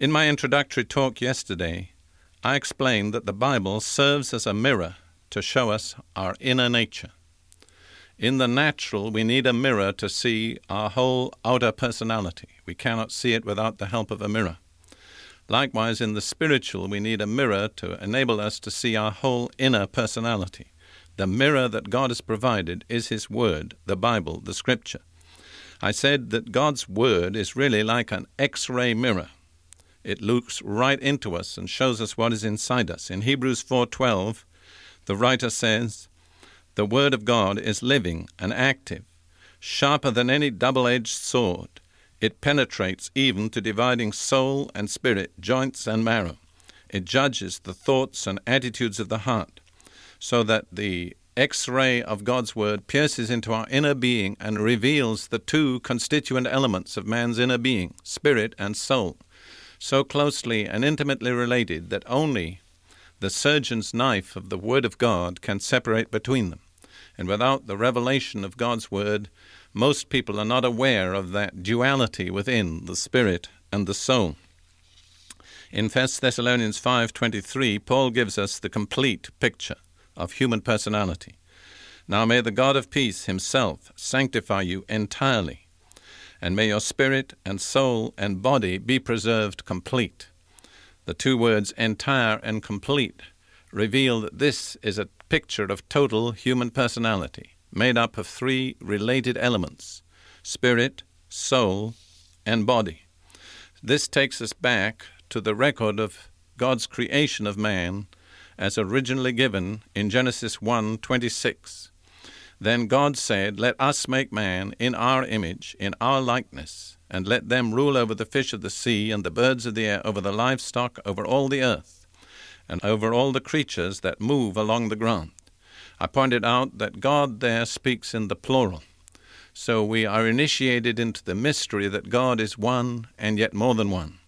In my introductory talk yesterday, I explained that the Bible serves as a mirror to show us our inner nature. In the natural, we need a mirror to see our whole outer personality. We cannot see it without the help of a mirror. Likewise, in the spiritual, we need a mirror to enable us to see our whole inner personality. The mirror that God has provided is His Word, the Bible, the Scripture. I said that God's Word is really like an X ray mirror. It looks right into us and shows us what is inside us. In Hebrews 4:12, the writer says, "The word of God is living and active, sharper than any double-edged sword. It penetrates even to dividing soul and spirit, joints and marrow. It judges the thoughts and attitudes of the heart, so that the X-ray of God's word pierces into our inner being and reveals the two constituent elements of man's inner being, spirit and soul." So closely and intimately related that only the surgeon's knife of the Word of God can separate between them. And without the revelation of God's Word, most people are not aware of that duality within the spirit and the soul. In 1 Thessalonians 5:23, Paul gives us the complete picture of human personality. Now may the God of peace himself sanctify you entirely, and may your spirit and soul and body be preserved complete. The two words entire and complete reveal that this is a picture of total human personality, made up of three related elements spirit, soul, and body. This takes us back to the record of God's creation of man as originally given in Genesis 1:26. Then God said, Let us make man in our image, in our likeness, and let them rule over the fish of the sea, and the birds of the air, over the livestock, over all the earth, and over all the creatures that move along the ground. I pointed out that God there speaks in the plural. So we are initiated into the mystery that God is one and yet more than one.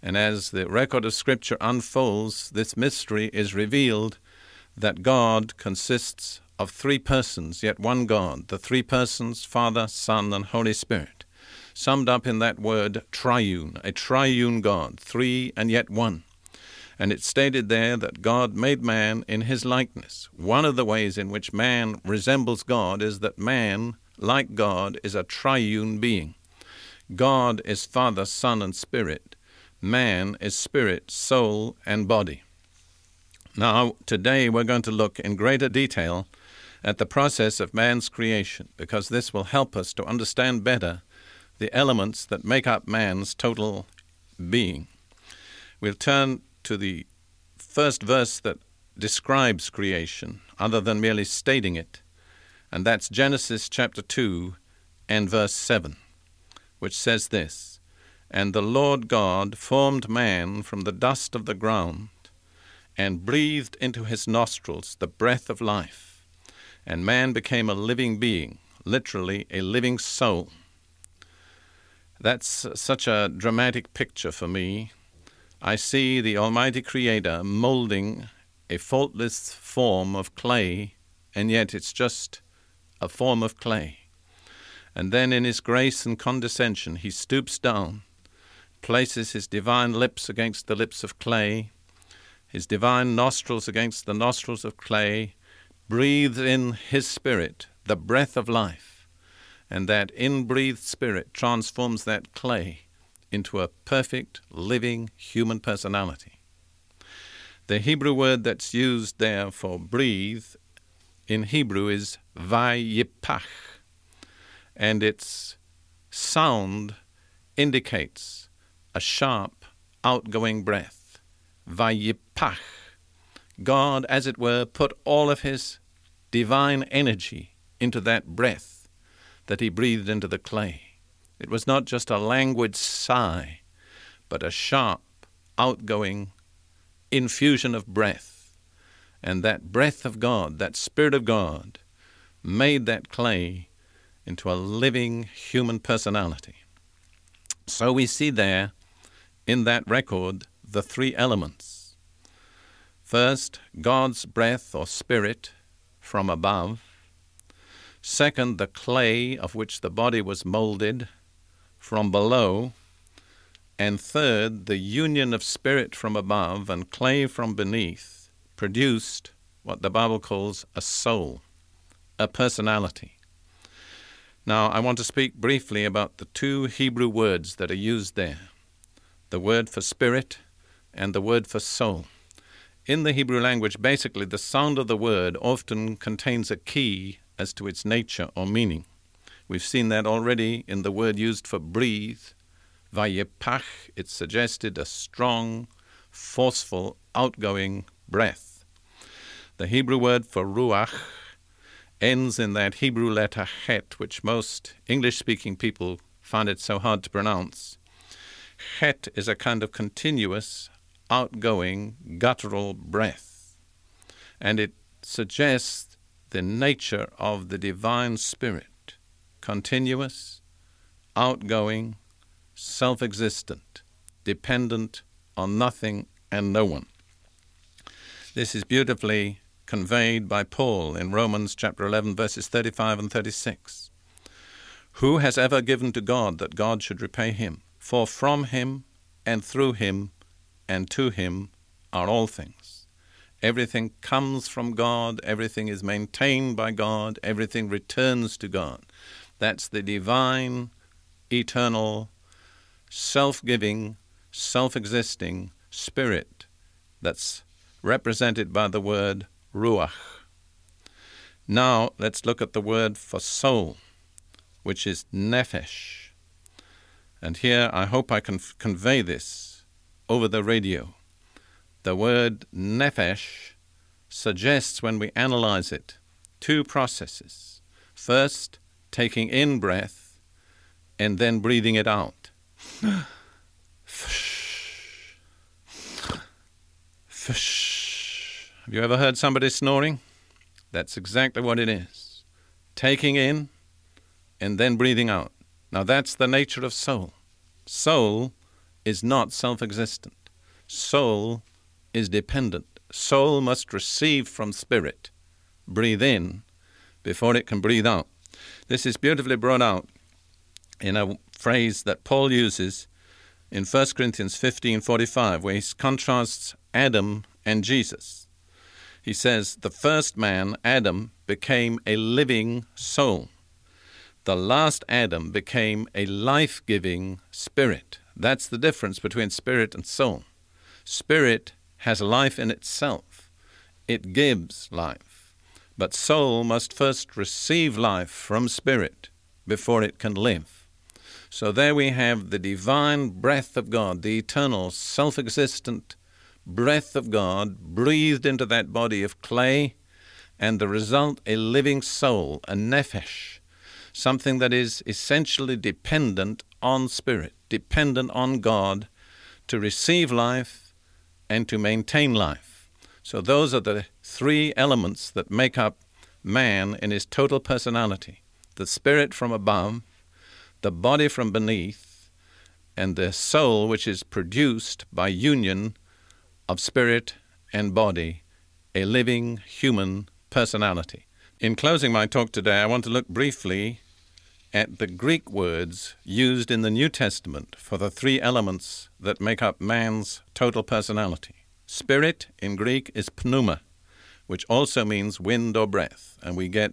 And as the record of Scripture unfolds, this mystery is revealed that God consists of three persons, yet one God, the three persons, Father, Son, and Holy Spirit, summed up in that word triune, a triune God, three and yet one. And it stated there that God made man in his likeness. One of the ways in which man resembles God is that man, like God, is a triune being. God is Father, Son, and Spirit. Man is spirit, soul, and body. Now, today we're going to look in greater detail at the process of man's creation, because this will help us to understand better the elements that make up man's total being. We'll turn to the first verse that describes creation, other than merely stating it, and that's Genesis chapter 2 and verse 7, which says this And the Lord God formed man from the dust of the ground and breathed into his nostrils the breath of life and man became a living being, literally a living soul. That's such a dramatic picture for me. I see the Almighty Creator molding a faultless form of clay, and yet it's just a form of clay. And then, in His grace and condescension, He stoops down, places His divine lips against the lips of clay, His divine nostrils against the nostrils of clay, breathes in His Spirit, the breath of life, and that inbreathed Spirit transforms that clay into a perfect, living human personality. The Hebrew word that's used there for breathe in Hebrew is vayipach, and its sound indicates a sharp, outgoing breath. Vayipach God, as it were, put all of his divine energy into that breath that he breathed into the clay. It was not just a languid sigh, but a sharp, outgoing infusion of breath. And that breath of God, that Spirit of God, made that clay into a living human personality. So we see there in that record the three elements. First, God's breath or spirit from above. Second, the clay of which the body was molded from below. And third, the union of spirit from above and clay from beneath produced what the Bible calls a soul, a personality. Now, I want to speak briefly about the two Hebrew words that are used there the word for spirit and the word for soul. In the Hebrew language, basically, the sound of the word often contains a key as to its nature or meaning. We've seen that already in the word used for breathe. Vayepach, it suggested a strong, forceful, outgoing breath. The Hebrew word for ruach ends in that Hebrew letter het, which most English speaking people find it so hard to pronounce. Het is a kind of continuous, outgoing, guttural breath, and it suggests the nature of the divine spirit continuous, outgoing, self existent, dependent on nothing and no one. This is beautifully conveyed by Paul in Romans chapter 11, verses 35 and 36. Who has ever given to God that God should repay him? For from him and through him and to him are all things. Everything comes from God, everything is maintained by God, everything returns to God. That's the divine, eternal, self giving, self existing spirit that's represented by the word ruach. Now let's look at the word for soul, which is nefesh. And here I hope I can f- convey this over the radio. The word nephesh suggests, when we analyze it, two processes. First, taking in breath and then breathing it out. Have you ever heard somebody snoring? That's exactly what it is. Taking in and then breathing out. Now that's the nature of soul. Soul is not self existent, soul is dependent. Soul must receive from spirit, breathe in before it can breathe out. This is beautifully brought out in a phrase that Paul uses in 1 Corinthians 15:45 where he contrasts Adam and Jesus. He says, The first man, Adam, became a living soul. The last Adam became a life giving spirit. That's the difference between spirit and soul. Spirit has life in itself, it gives life. But soul must first receive life from spirit before it can live. So there we have the divine breath of God, the eternal, self existent breath of God breathed into that body of clay, and the result a living soul, a nephesh, something that is essentially dependent on spirit, dependent on God to receive life and to maintain life. So, those are the three elements that make up man in his total personality the spirit from above, the body from beneath, and the soul which is produced by union of spirit and body, a living human personality. In closing my talk today, I want to look briefly at the Greek words used in the New Testament for the three elements that make up man's total personality. Spirit in Greek is pneuma, which also means wind or breath, and we get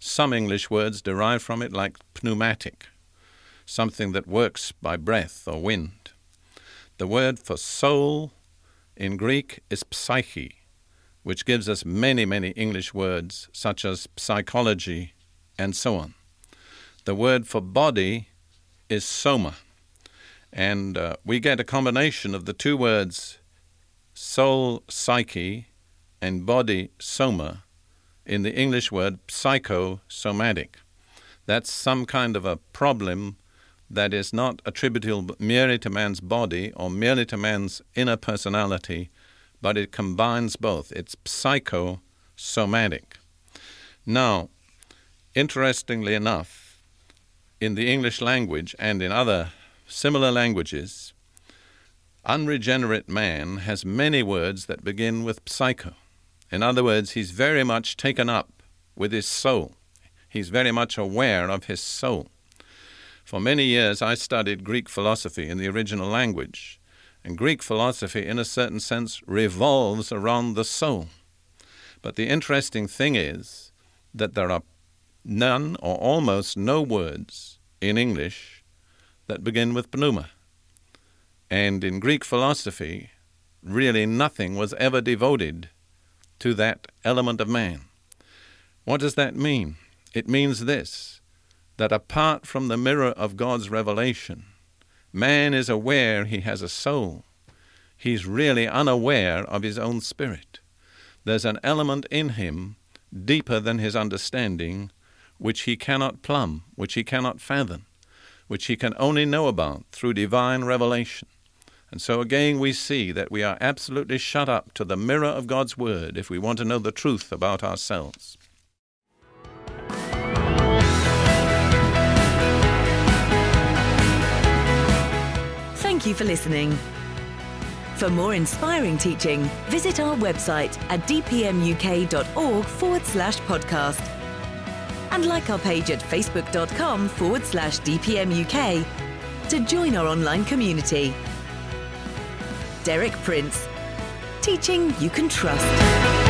some English words derived from it, like pneumatic, something that works by breath or wind. The word for soul in Greek is psyche, which gives us many, many English words such as psychology and so on. The word for body is soma, and uh, we get a combination of the two words soul, psyche, and body, soma, in the English word psychosomatic. That's some kind of a problem that is not attributable merely to man's body or merely to man's inner personality, but it combines both. It's psychosomatic. Now, interestingly enough, in the English language and in other similar languages, unregenerate man has many words that begin with psycho. In other words, he's very much taken up with his soul. He's very much aware of his soul. For many years, I studied Greek philosophy in the original language, and Greek philosophy, in a certain sense, revolves around the soul. But the interesting thing is that there are none or almost no words in English that begin with pneuma. And in Greek philosophy, really nothing was ever devoted to that element of man. What does that mean? It means this that apart from the mirror of God's revelation, man is aware he has a soul. He's really unaware of his own spirit. There's an element in him deeper than his understanding which he cannot plumb, which he cannot fathom, which he can only know about through divine revelation. And so again, we see that we are absolutely shut up to the mirror of God's Word if we want to know the truth about ourselves. Thank you for listening. For more inspiring teaching, visit our website at dpmuk.org forward slash podcast. And like our page at facebook.com forward slash dpmuk to join our online community. Derek Prince, teaching you can trust.